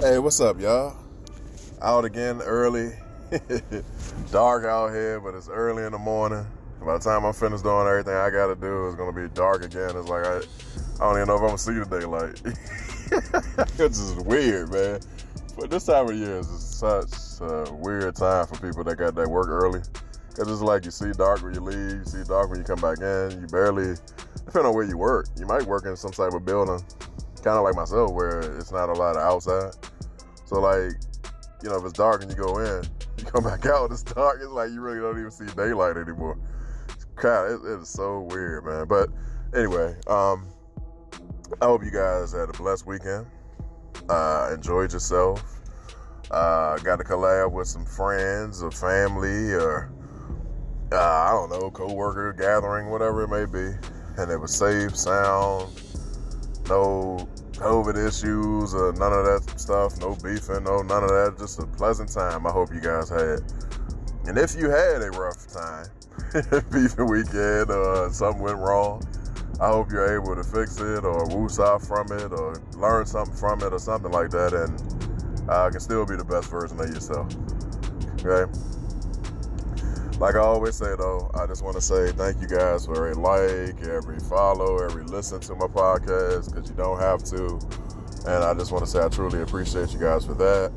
Hey, what's up, y'all? Out again early. dark out here, but it's early in the morning. By the time I'm finished doing everything I gotta do, it's gonna be dark again. It's like I, I don't even know if I'm gonna see the daylight. it's just weird, man. But this time of year is such a weird time for people that got that work early. Cause it's like you see dark when you leave, you see dark when you come back in. You barely, depending on where you work, you might work in some type of building, kind of like myself, where it's not a lot of outside. So like, you know, if it's dark and you go in, you come back out, it's dark. It's like you really don't even see daylight anymore. It's it, it is so weird, man. But anyway, um, I hope you guys had a blessed weekend. Uh, enjoyed yourself. Uh, got to collab with some friends or family or uh, I don't know, co-worker gathering, whatever it may be, and it was safe, sound, no COVID issues or none of that stuff, no beefing, no none of that. Just a pleasant time. I hope you guys had. And if you had a rough time, beefing weekend or something went wrong, I hope you're able to fix it or woos off from it or learn something from it or something like that and uh, can still be the best version of yourself. Okay? Like I always say though, I just want to say thank you guys for every like, every follow, every listen to my podcast because you don't have to. And I just want to say I truly appreciate you guys for that.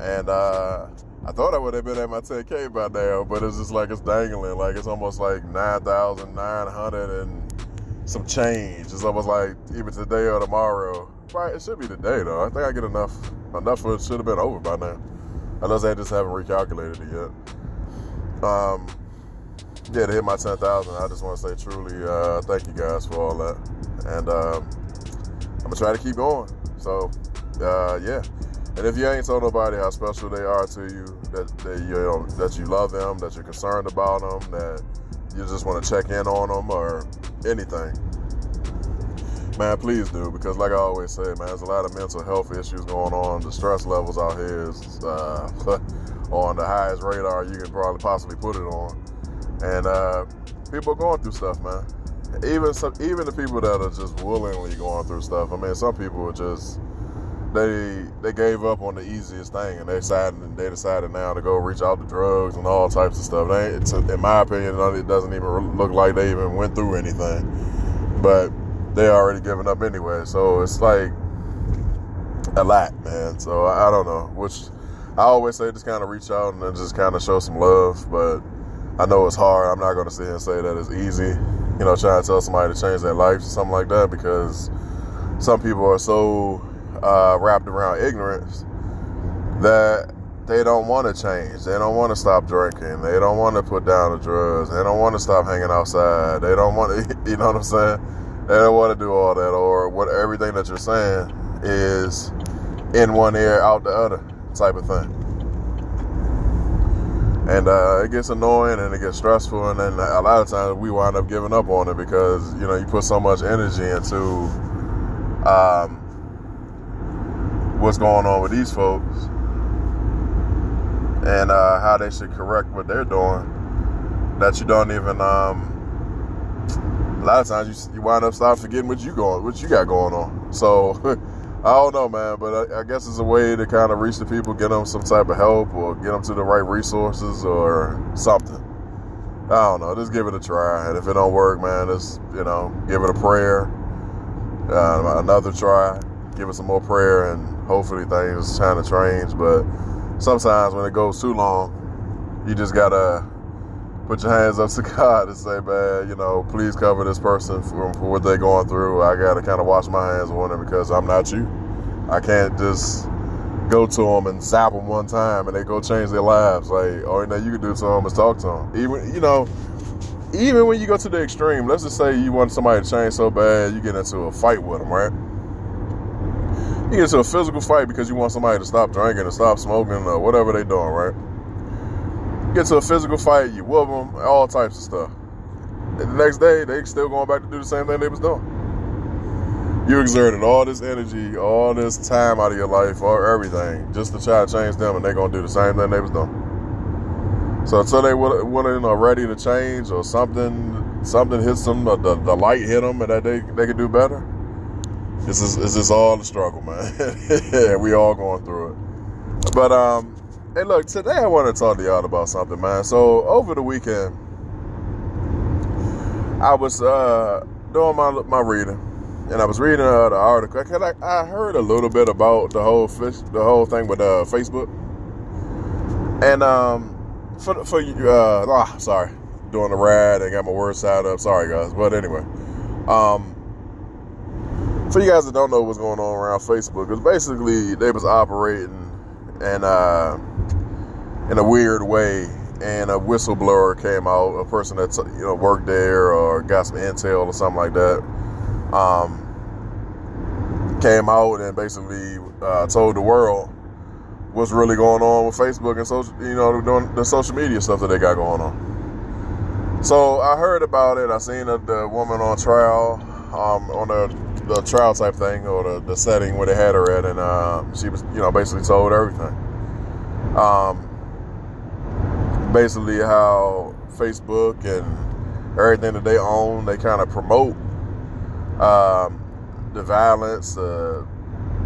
And uh, I thought I would have been at my 10K by now, but it's just like it's dangling. Like it's almost like 9,900 and some change. It's almost like even today or tomorrow. Right, it should be today though. I think I get enough. Enough for it should have been over by now. Unless they just haven't recalculated it yet. Um, yeah, to hit my 10,000, I just want to say truly uh, thank you guys for all that. And um, I'm going to try to keep going. So, uh, yeah. And if you ain't told nobody how special they are to you, that they, you know, that you love them, that you're concerned about them, that you just want to check in on them or anything, man, please do. Because like I always say, man, there's a lot of mental health issues going on. The stress levels out here is uh, on the highest radar you can probably possibly put it on. And uh, people are going through stuff, man. Even some, even the people that are just willingly going through stuff. I mean, some people are just they they gave up on the easiest thing and they decided they decided now to go reach out to drugs and all types of stuff. They, it's, in my opinion, it doesn't even look like they even went through anything, but they already given up anyway. So it's like a lot, man. So I, I don't know. Which I always say, just kind of reach out and just kind of show some love, but I know it's hard. I'm not going to sit here and say that it's easy. You know, trying to tell somebody to change their life or something like that because some people are so uh, wrapped around ignorance that they don't want to change. They don't want to stop drinking. They don't want to put down the drugs. They don't want to stop hanging outside. They don't want to, you know what I'm saying? They don't want to do all that or what everything that you're saying is in one ear, out the other type of thing. And uh, it gets annoying and it gets stressful, and then a lot of times we wind up giving up on it because you know you put so much energy into um, what's going on with these folks and uh, how they should correct what they're doing that you don't even um, a lot of times you, you wind up stop forgetting what you going what you got going on so i don't know man but I, I, guess it's a way to kind of reach the people get them some type of help or get them to the right resources or something. I don't know just give it a try. And if it don't work man just you know give it a prayer. Uh, another try give it some more prayer and hopefully things kind of change. But sometimes when it goes too long, you just gotta put your hands up to God and say, man, you know, please cover this person for, for what they're going through. I gotta kind of wash my hands on them because I'm not you. I can't just go to them and zap them one time and they go change their lives. Like, all you know you can do to them is talk to them. Even, you know, even when you go to the extreme, let's just say you want somebody to change so bad, you get into a fight with them, right? You get into a physical fight because you want somebody to stop drinking and stop smoking or whatever they're doing, right? Get to a physical fight, you whoop them, all types of stuff. And the next day, they still going back to do the same thing they was doing. You exerted all this energy, all this time out of your life, or everything, just to try to change them, and they gonna do the same thing they was doing. So until they you know, ready to change or something, something hits them, the, the light hit them, and that they they could do better This is this is all the struggle, man. we all going through it. But um, hey, look, today I want to talk to y'all about something, man. So over the weekend, I was uh doing my my reading, and I was reading uh, the article. I, I heard a little bit about the whole fish, the whole thing with uh, Facebook, and um, for for you, uh, oh, sorry, doing the rad and got my words side up. Sorry, guys, but anyway, um for you guys that don't know what's going on around Facebook, it's basically they was operating and uh, in a weird way, and a whistleblower came out, a person that you know worked there or got some intel or something like that, um, came out and basically uh, told the world what's really going on with Facebook and social, you know, doing the social media stuff that they got going on. So I heard about it. I seen the, the woman on trial um, on the the trial type thing or the, the setting where they had her at, and uh, she was, you know, basically told everything. Um, basically, how Facebook and everything that they own, they kind of promote um, the violence, uh,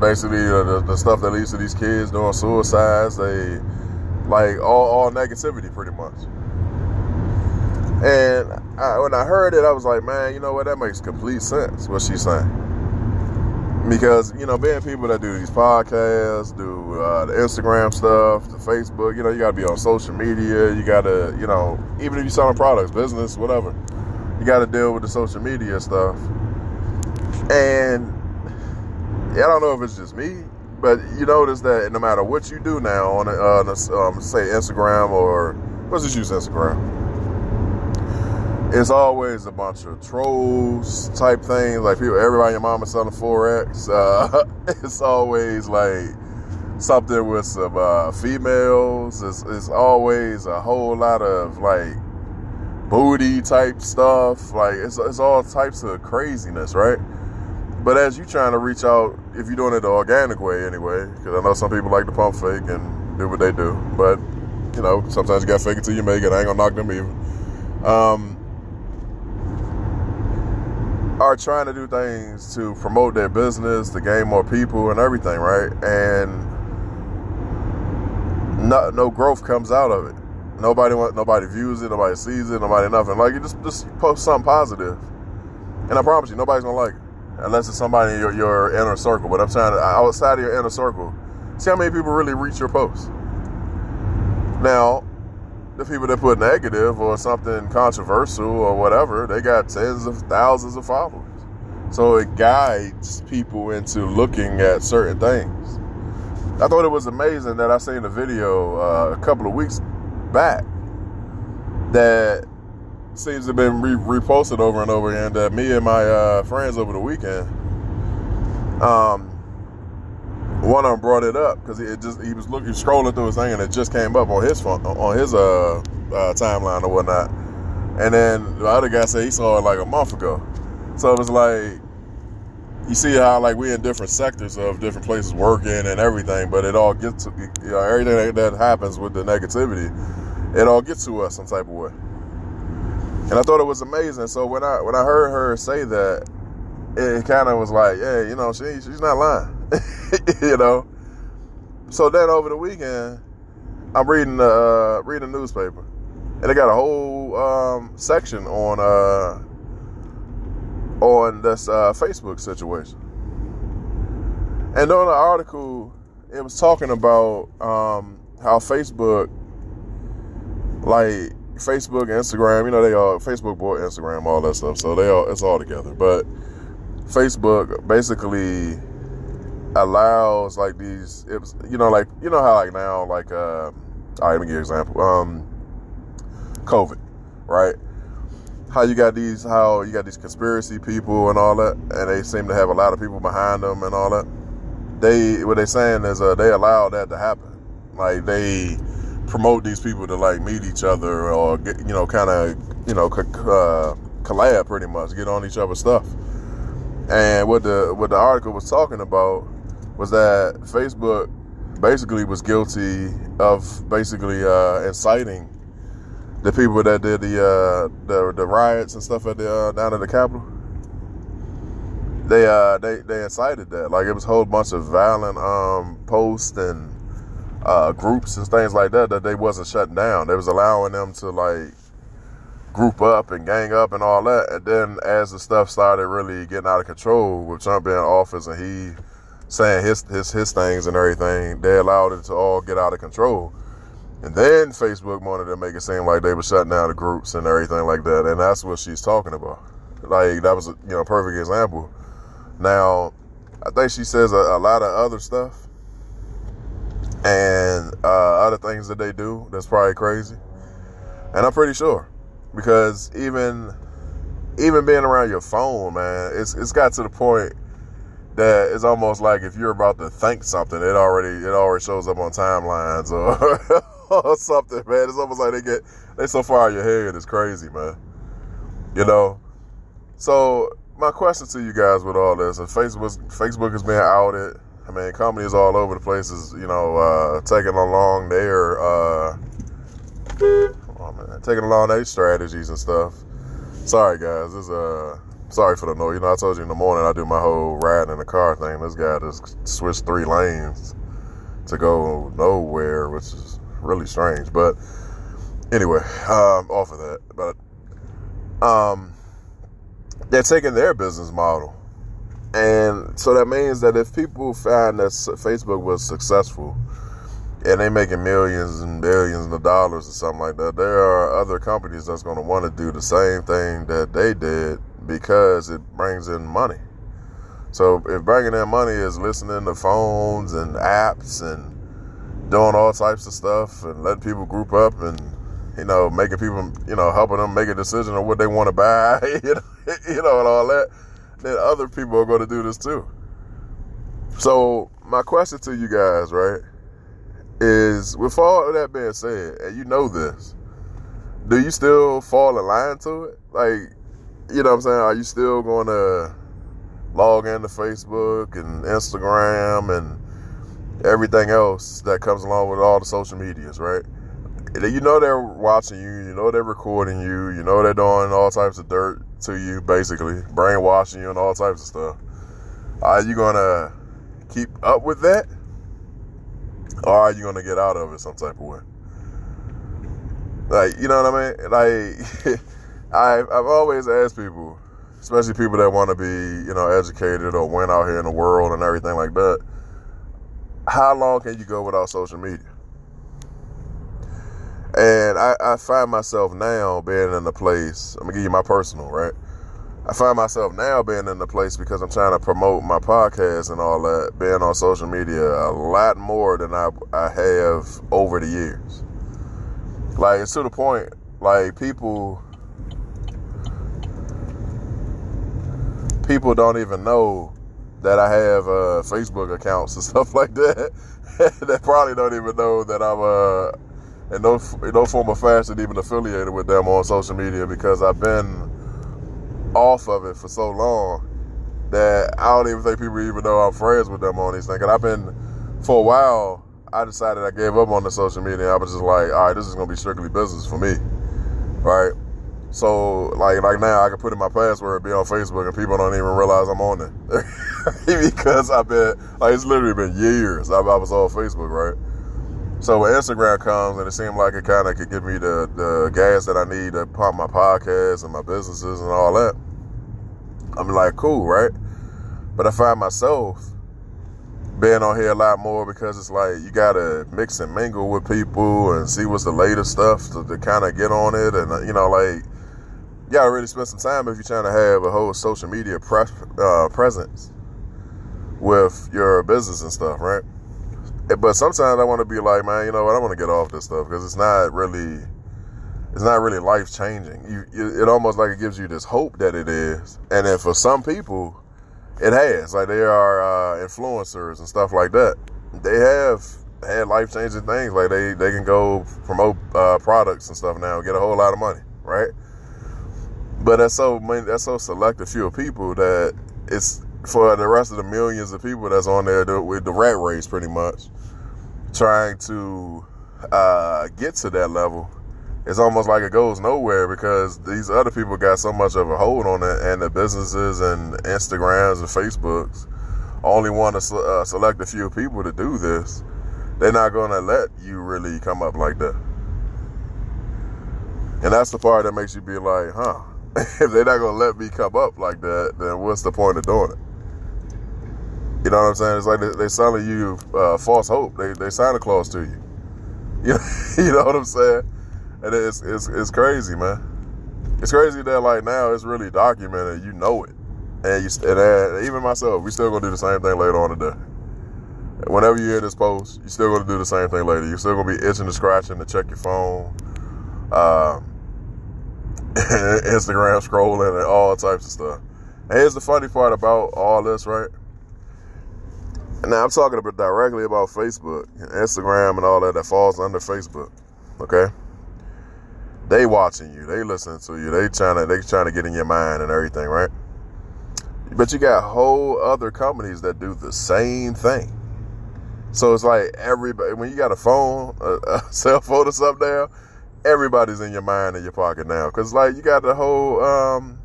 basically the, the, stuff that leads to these kids doing suicides. They like all, all negativity, pretty much. And I, when I heard it, I was like, man, you know what? That makes complete sense. What she's saying because you know being people that do these podcasts do uh, the instagram stuff the facebook you know you got to be on social media. You got to you know even if you're selling products business whatever you got to deal with the social media stuff. And i don't know if it's just me but you notice that no matter what you do now on, uh, um, say instagram or let's just use instagram it's always a bunch of trolls type things. Like people, everybody, your mama selling forex. Uh, it's always like something with some uh, females. It's, it's always a whole lot of like booty type stuff. Like it's it's all types of craziness, right? But as you trying to reach out, if you're doing it the organic way anyway, because I know some people like to pump fake and do what they do. But you know, sometimes you got to fake it till you make it. I ain't gonna knock them even. Um, are trying to do things to promote their business, to gain more people and everything, right? And no, no growth comes out of it. Nobody want, nobody views it, nobody sees it, nobody nothing. Like you just just post something positive, and I promise you, nobody's gonna like it unless it's somebody in your, your inner circle. But I'm trying to outside of your inner circle, see how many people really reach your post. Now, the people that put negative or something controversial or whatever, they got tens of thousands of followers. So it guides people into looking at certain things. I thought it was amazing that I seen a video uh, a couple of weeks back that seems to have been re- reposted over and over again that me and my uh, friends over the weekend um, one of them brought it up because it just he was looking scrolling through his thing and it just came up on his phone on his uh, uh, timeline or whatnot. And then the other guy said he saw it like a month ago. So it was like you see how like we in different sectors of different places working and everything, but it all gets to you know everything that happens with the negativity, it all gets to us some type of way. And I thought it was amazing. So when I when I heard her say that, it kind of was like, yeah, you know, she she's not lying. you know. So then over the weekend, I'm reading the uh, reading the newspaper, and they got a whole um, section on uh, on this uh, Facebook situation. And on the article, it was talking about um, how Facebook, like Facebook, Instagram, you know, they all Facebook bought Instagram, all that stuff. So they all it's all together. But Facebook basically allows like these it was you know like you know how like now like uh let me give an example. Um covid right? How you got these how you got these conspiracy people and all that and they seem to have a lot of people behind them and all that. They what they saying is uh they allow that to happen. Like they promote these people to like meet each other or get you know kind of you know uh, collab pretty much get on each other's stuff. And what the what the article was talking about was that Facebook basically was guilty of basically uh, inciting the people that did the uh, the, the riots and stuff at the uh, down at the Capitol. they uh they they incited that. Like it was a whole bunch of violent um posts and uh groups and things like that that they wasn't shutting down. They was allowing them to like group up and gang up and all that. And then as the stuff started really getting out of control with Trump being in office and he saying his his his things and everything, they allowed it to all get out of control. And then Facebook wanted to make it seem like they were shutting down the groups and everything like that. And that's what she's talking about. Like that was a you know perfect example. Now, I think she says a, a lot of other stuff and uh, other things that they do that's probably crazy. And I'm pretty sure because even even being around your phone, man, it's it's got to the point that it's almost like if you're about to think something, it already it already shows up on timelines or, or something, man. It's almost like they get they so far out your head. It's crazy, man. You know. So my question to you guys with all this, if Facebook Facebook is being outed, I mean companies all over the place is you know uh, taking along their uh, oh man, taking along their strategies and stuff. Sorry guys, this uh sorry for the noise. You know, I told you in the morning I do my whole ride in the car thing. This guy just switched three lanes to go nowhere, which is really strange. But anyway, um, off of that. But um, they're taking their business model. And so that means that if people find that Facebook was successful and they making millions and billions of dollars or something like that, there are other companies that's going to want to do the same thing that they did because it brings in money. So if bringing in money is listening to phones and apps and doing all types of stuff and letting people group up and you know making people you know helping them make a decision on what they want to buy you know, you know and all that then other people are going to do this too so my question to you guys right is with all of that being said and you know this do you still fall in line to it like you know what I'm saying? Are you still going to log into Facebook and Instagram and everything else that comes along with all the social medias, right? You know they're watching you, you know they're recording you, you know they're doing all types of dirt to you, basically, brainwashing you and all types of stuff. Are you going to keep up with that? Or are you going to get out of it some type of way? Like, you know what I mean? Like, I've, I've always asked people, especially people that want to be, you know, educated or went out here in the world and everything like that, how long can you go without social media? And I, I find myself now being in the place, I'm to give you my personal, right? I find myself now being in the place because I'm trying to promote my podcast and all that, being on social media a lot more than I, I have over the years. Like, it's to the point, like, people people don't even know that I have uh, Facebook accounts and stuff like that. they probably don't even know that I'm uh, in no in no form of fashion even affiliated with them on social media because I've been off of it for so long that I don't even think people even know I'm friends with them on these things. And I've been for a while. I decided I gave up on the social media. I was just like, all right, this is gonna be strictly business for me, right? So like like now I can put in my password, be on Facebook, and people don't even realize I'm on it because I've been like it's literally been years. I, I was on Facebook, right? So when Instagram comes and it seemed like it kind of could give me the the gas that I need to pump my podcast and my businesses and all that, I'm like cool, right? But I find myself being on here a lot more because it's like you gotta mix and mingle with people and see what's the latest stuff to, to kind of get on it and you know like gotta really spend some time if you're trying to have a whole social media pre- uh, presence with your business and stuff, right? But sometimes I want to be like, man, you know what? I want to get off this stuff because it's not really, it's not really life changing. You, you, it almost like it gives you this hope that it is, and then for some people, it has. Like they are uh, influencers and stuff like that. They have had life changing things. Like they they can go promote uh, products and stuff now, and get a whole lot of money, right? But that's so that's so select a few people that it's for the rest of the millions of people that's on there with the rat race, pretty much trying to uh, get to that level. it's almost like it goes nowhere because these other people got so much of a hold on it, and the businesses and Instagrams and Facebooks only want to uh, select a few people to do this. They're not going to let you really come up like that. And that's the part that makes you be like, huh? If they're not to let me come up like that, then what's the point of doing it? You know what I'm saying? It's like they, they selling you uh, false hope. They they Santa Claus to you. You know, you know what I'm saying? And it's, it's, it's crazy, man. It's crazy that like now it's really documented. You know it, and you and uh, even myself, we still gonna do the same thing later on today. Whenever you hear this post, you still gonna do the same thing later. You're still gonna be itching to scratching to check your phone, uh, Instagram scrolling, and all types of stuff. And here's the funny part about all this, right? Now I'm talking about directly about Facebook, Instagram, and all that that falls under Facebook. Okay they watching you, they listening to you, they trying to they trying to get in your mind and everything, right? But you got whole other companies that do the same thing. So it's like everybody when you got a phone, a, a cell phone or something now, everybody's in your mind in your pocket now. Cause like you got the whole um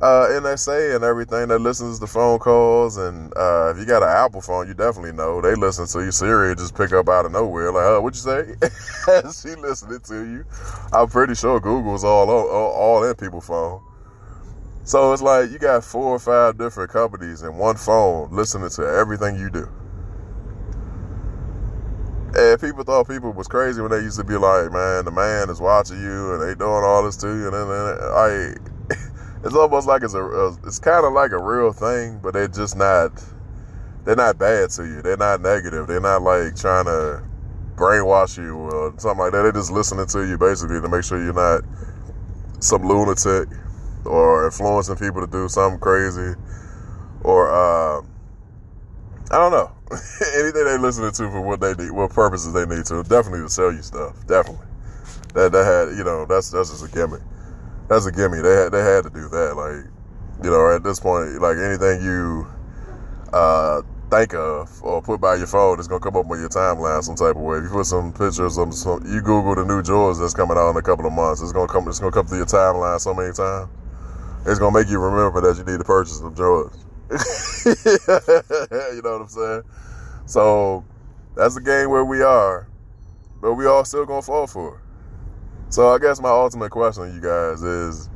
uh, NSA and everything that listens to phone calls. And uh, if you got an Apple phone, you definitely know they listen to you. Siri just pick up out of nowhere, like, "Huh, what you say?" she listening to you. I'm pretty sure Google's all all, all in people's phone. So it's like you got four or five different companies in one phone listening to everything you do. And people thought people was crazy when they used to be like, man, the man is watching you and they doing all this to you. And then, I, it's almost like it's a it's kind of like a real thing, but they're just not. They're not bad to you. They're not negative. They're not like trying to brainwash you or something like that. They're just listening to you basically to make sure you're not some lunatic or influencing people to do something crazy or uh, I don't know anything they listening to for what they need, what purposes they need to. Definitely to sell you stuff. Definitely that that had you know that's that's just a gimmick that's a gimme. They had they had to do that. Like, you know, at this point, like anything you uh, think of or put by your phone is gonna come up on your timeline some type of way. If you put some pictures, some, some you Google the new Jordans that's coming out in a couple of months, it's gonna come. It's gonna come to your timeline so many times. It's gonna make you remember that you need to purchase some Jordans. you know what I'm saying? So that's the game where we are, but we all still gonna fall for it. So I guess my ultimate question, to you guys, is: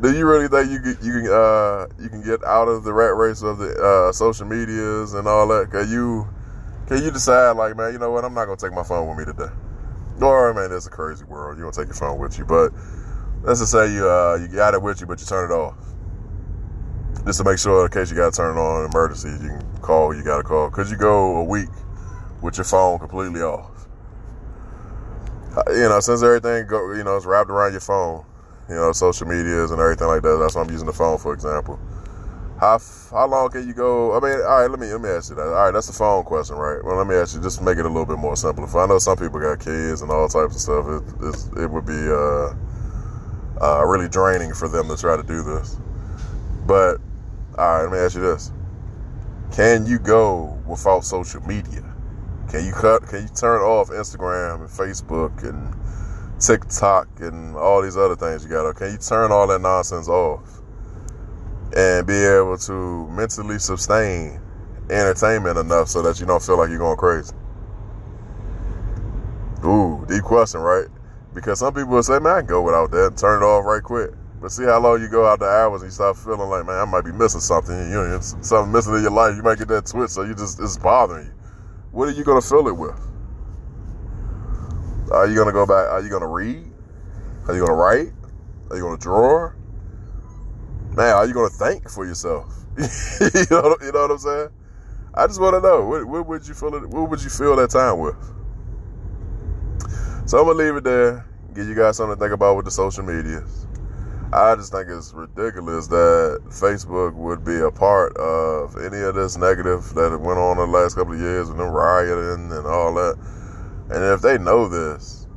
Do you really think you can, you can uh, you can get out of the rat race of the uh, social medias and all that? Can you can you decide like, man, you know what? I'm not gonna take my phone with me today. Or man, it's a crazy world. You don't take your phone with you, but let's just say you uh, you got it with you, but you turn it off just to make sure in case you got to turn it on emergency, you can call. You got to call. Could you go a week with your phone completely off? you know, since everything go, you know, it's wrapped around your phone, you know, social medias and everything like that. That's why I'm using the phone, for example. How how long can you go? I mean, all right, let me let me ask you that. All right, that's the phone question, right? Well, let me ask you, just make it a little bit more simple. simplified. I know some people got kids and all types of stuff. It it would be uh, uh, really draining for them to try to do this. But all right, let me ask you this: Can you go without social media? Can you cut? Can you turn off Instagram and Facebook and TikTok and all these other things you got? Can you turn all that nonsense off and be able to mentally sustain entertainment enough so that you don't feel like you're going crazy? Ooh, deep question, right? Because some people will say, man, I can go without that, turn it off right quick. But see how long you go out the hours and you start feeling like, man, I might be missing something. You know, something missing in your life. You might get that twitch, so you just it's bothering you. What are you to fill it with? Are you to go back? Are you to read? Are you to write? Are you to draw? Man, are you to think for yourself? you, know, you know what I'm saying? I just want to know what, what, would you fill it? What would you fill that time with? So I'm gonna leave it there. Give you guys something to think about with the social medias. I just think it's ridiculous that Facebook would be a part of any of this negative that went on the last couple of years and them rioting and all that. And if they know this,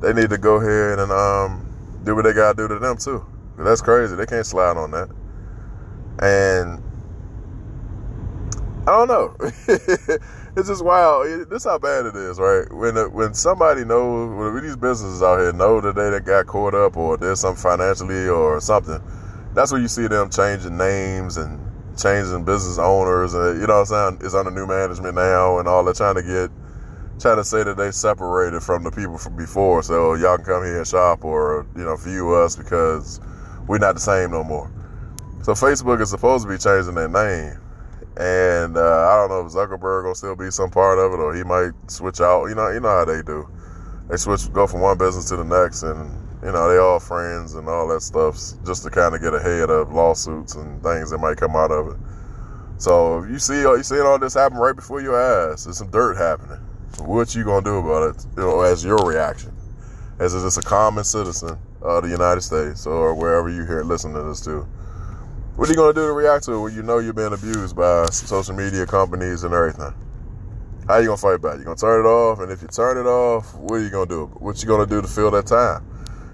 they need to go ahead and um, do what they gotta do to them too. That's crazy. They can't slide on that. And I don't know. it's just wild. This how bad it is, right? When uh, when somebody knows, when these businesses out here know that they got caught up or there's something financially or something, that's when you see them changing names and changing business owners. And you know what I'm saying? It's under new management now and all. They're trying to get, trying to say that they separated from the people from before, so y'all can come here and shop or you know view us because we're not the same no more. So Facebook is supposed to be changing their name and uh, I don't know if Zuckerberg will still be some part of it, or he might switch out. You know, you know how they do. They switch, go from one business to the next, and you know they all friends and all that stuff, just to kind of get ahead of lawsuits and things that might come out of it. So you see, you seeing all this happen right before your eyes. There's some dirt happening. What you gonna do about it? You know, as your reaction, as just a common citizen of the United States or wherever you hear listening to this to. What are you gonna do to react to it when you know you're being abused by social media companies and everything? How you gonna fight back? You gonna turn it off, and if you turn it off, what are you gonna do? What you gonna do to fill that time?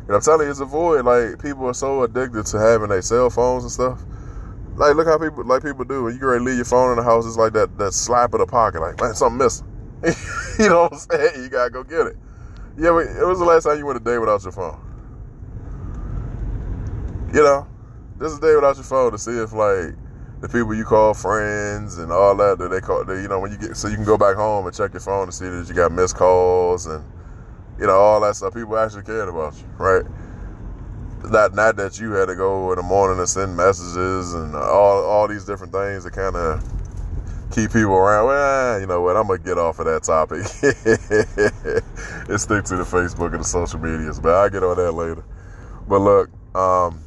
And I'm telling you, it's a void. Like people are so addicted to having their cell phones and stuff. Like look how people like people do. When you ready to leave your phone in the house, it's like that that slap in the pocket. Like man, something missing. you know what I'm saying? You gotta go get it. Yeah, but it was the last time you went a day without your phone. You know, just a day without your phone to see if like the people you call friends and all that that they call they, you know when you get so you can go back home and check your phone to see that you got missed calls and you know all that stuff. People actually cared about you right? Not not that you had to go in the morning and send messages and all all these different things that kind of keep people around. Well you know what? I'm gonna get off of that topic. And stick to the facebook and the social medias but i'll get on that later. But look um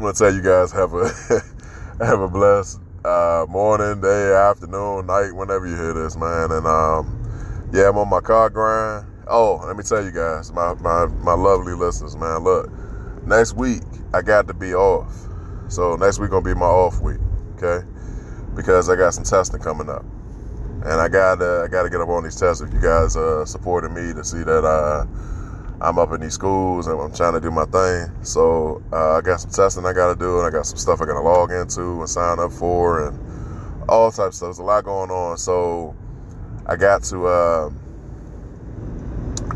I'm gonna tell you guys have a have a blessed uh, morning, day, afternoon, night, whenever you hear this, man. And um, yeah, I'm on my car grind. Oh, let me tell you guys, my my my lovely listeners, man. Look, next week I got to be off, so next week gonna be my off week, okay? Because I got some testing coming up, and I got I got to get up on these tests. If you guys uh, supporting me to see that uh I'm up in these schools and I'm trying to do my thing. So uh, I got some testing I got to do, and I got some stuff I got to log into and sign up for, and all types of stuff. There's a lot going on. So I got to uh,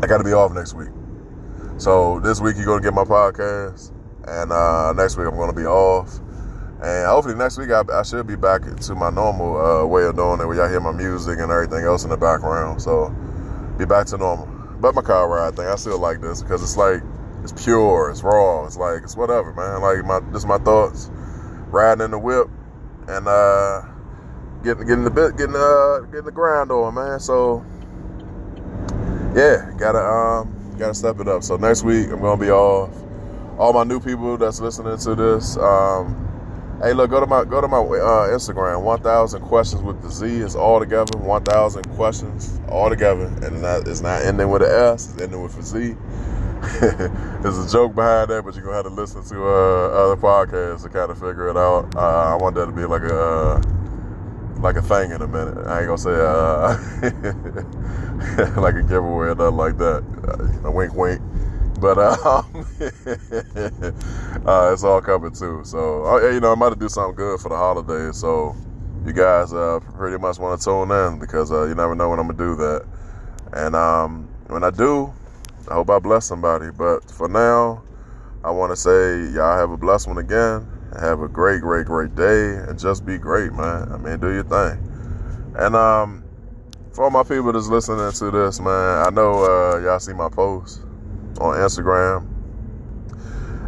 I got to be off next week. So this week you're gonna get my podcast, and uh, next week I'm gonna be off. And hopefully next week I, I should be back to my normal uh, way of doing it, where y'all hear my music and everything else in the background. So be back to normal. But my car ride thing, I still like this because it's like it's pure, it's raw, it's like it's whatever, man. Like my this is my thoughts, riding in the whip and uh getting getting the bit getting uh getting the grind on, man. So yeah, gotta um gotta step it up. So next week I'm gonna be off. All my new people that's listening to this, um, Hey, look, go to my go to my uh, Instagram. One thousand questions with the Z is all together. One thousand questions all together, and that is not ending with an S. It's ending with a Z. There's a joke behind that, but you're gonna have to listen to uh, other podcasts to kind of figure it out. Uh, I want that to be like a uh, like a thing in a minute. I ain't gonna say uh, like a giveaway or nothing like that. a wink, wink. But um, uh, it's all coming too. So uh, you know, I'm about to do something good for the holidays. So you guys uh, pretty much want to tune in because uh, you never know when I'm gonna do that. And um, when I do, I hope I bless somebody. But for now, I want to say y'all have a blessed one again. Have a great, great, great day, and just be great, man. I mean, do your thing. And um, for all my people that's listening to this, man, I know uh, y'all see my posts on Instagram.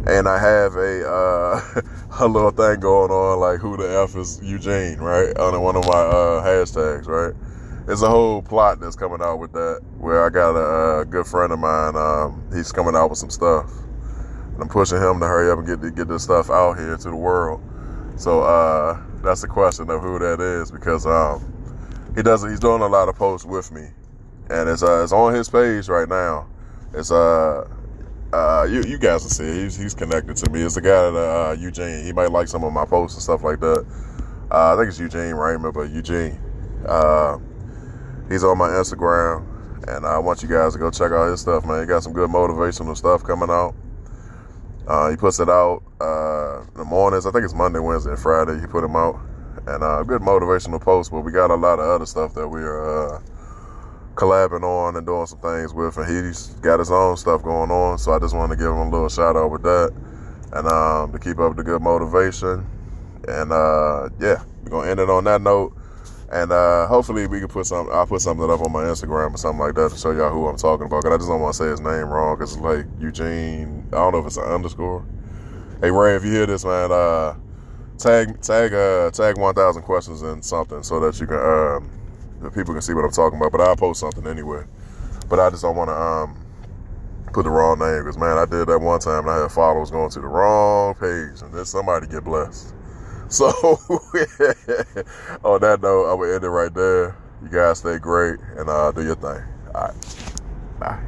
And I have a uh, a little thing going on like who the F is Eugene, right? On one of my uh, hashtags, right? It's a whole plot that's coming out with that where I got a, a good friend of mine, um, he's coming out with some stuff. And I'm pushing him to hurry up and get get this stuff out here to the world. So uh, that's the question of who that is because um, he does he's doing a lot of posts with me. And it's uh, it's on his page right now it's uh uh, you you guys will see. He's he's connected to me. It's a guy that uh, Eugene. He might like some of my posts and stuff like that. Uh, I think it's Eugene Raymond, but Eugene. Uh, he's on my Instagram, and I want you guys to go check out his stuff, man. He got some good motivational stuff coming out. Uh, he puts it out uh, in the mornings. I think it's Monday, Wednesday, and Friday. He put them out, and uh, good motivational post. But we got a lot of other stuff that we are uh, collabing on and doing some things with, and he's got his own stuff going on. So I just wanted to give him a little shout out with that, and um, to keep up the good motivation. And uh, yeah, we're gonna end it on that note. And uh, hopefully we can put some. I'll put something up on my Instagram or something like that to show y'all who I'm talking about. Cause I just don't want to say his name wrong. Cause it's like Eugene. I don't know if it's an underscore. Hey Ray, if you hear this, man, uh, tag tag uh, tag 1,000 questions in something so that you can um, the people can see what I'm talking about. But I'll post something anyway. But I just don't want to um, put the wrong name because man, I did that one time and I had followers going to the wrong page, and then somebody get blessed. So on that note, I will end it right there. You guys stay great and uh, do your thing. All right. Bye.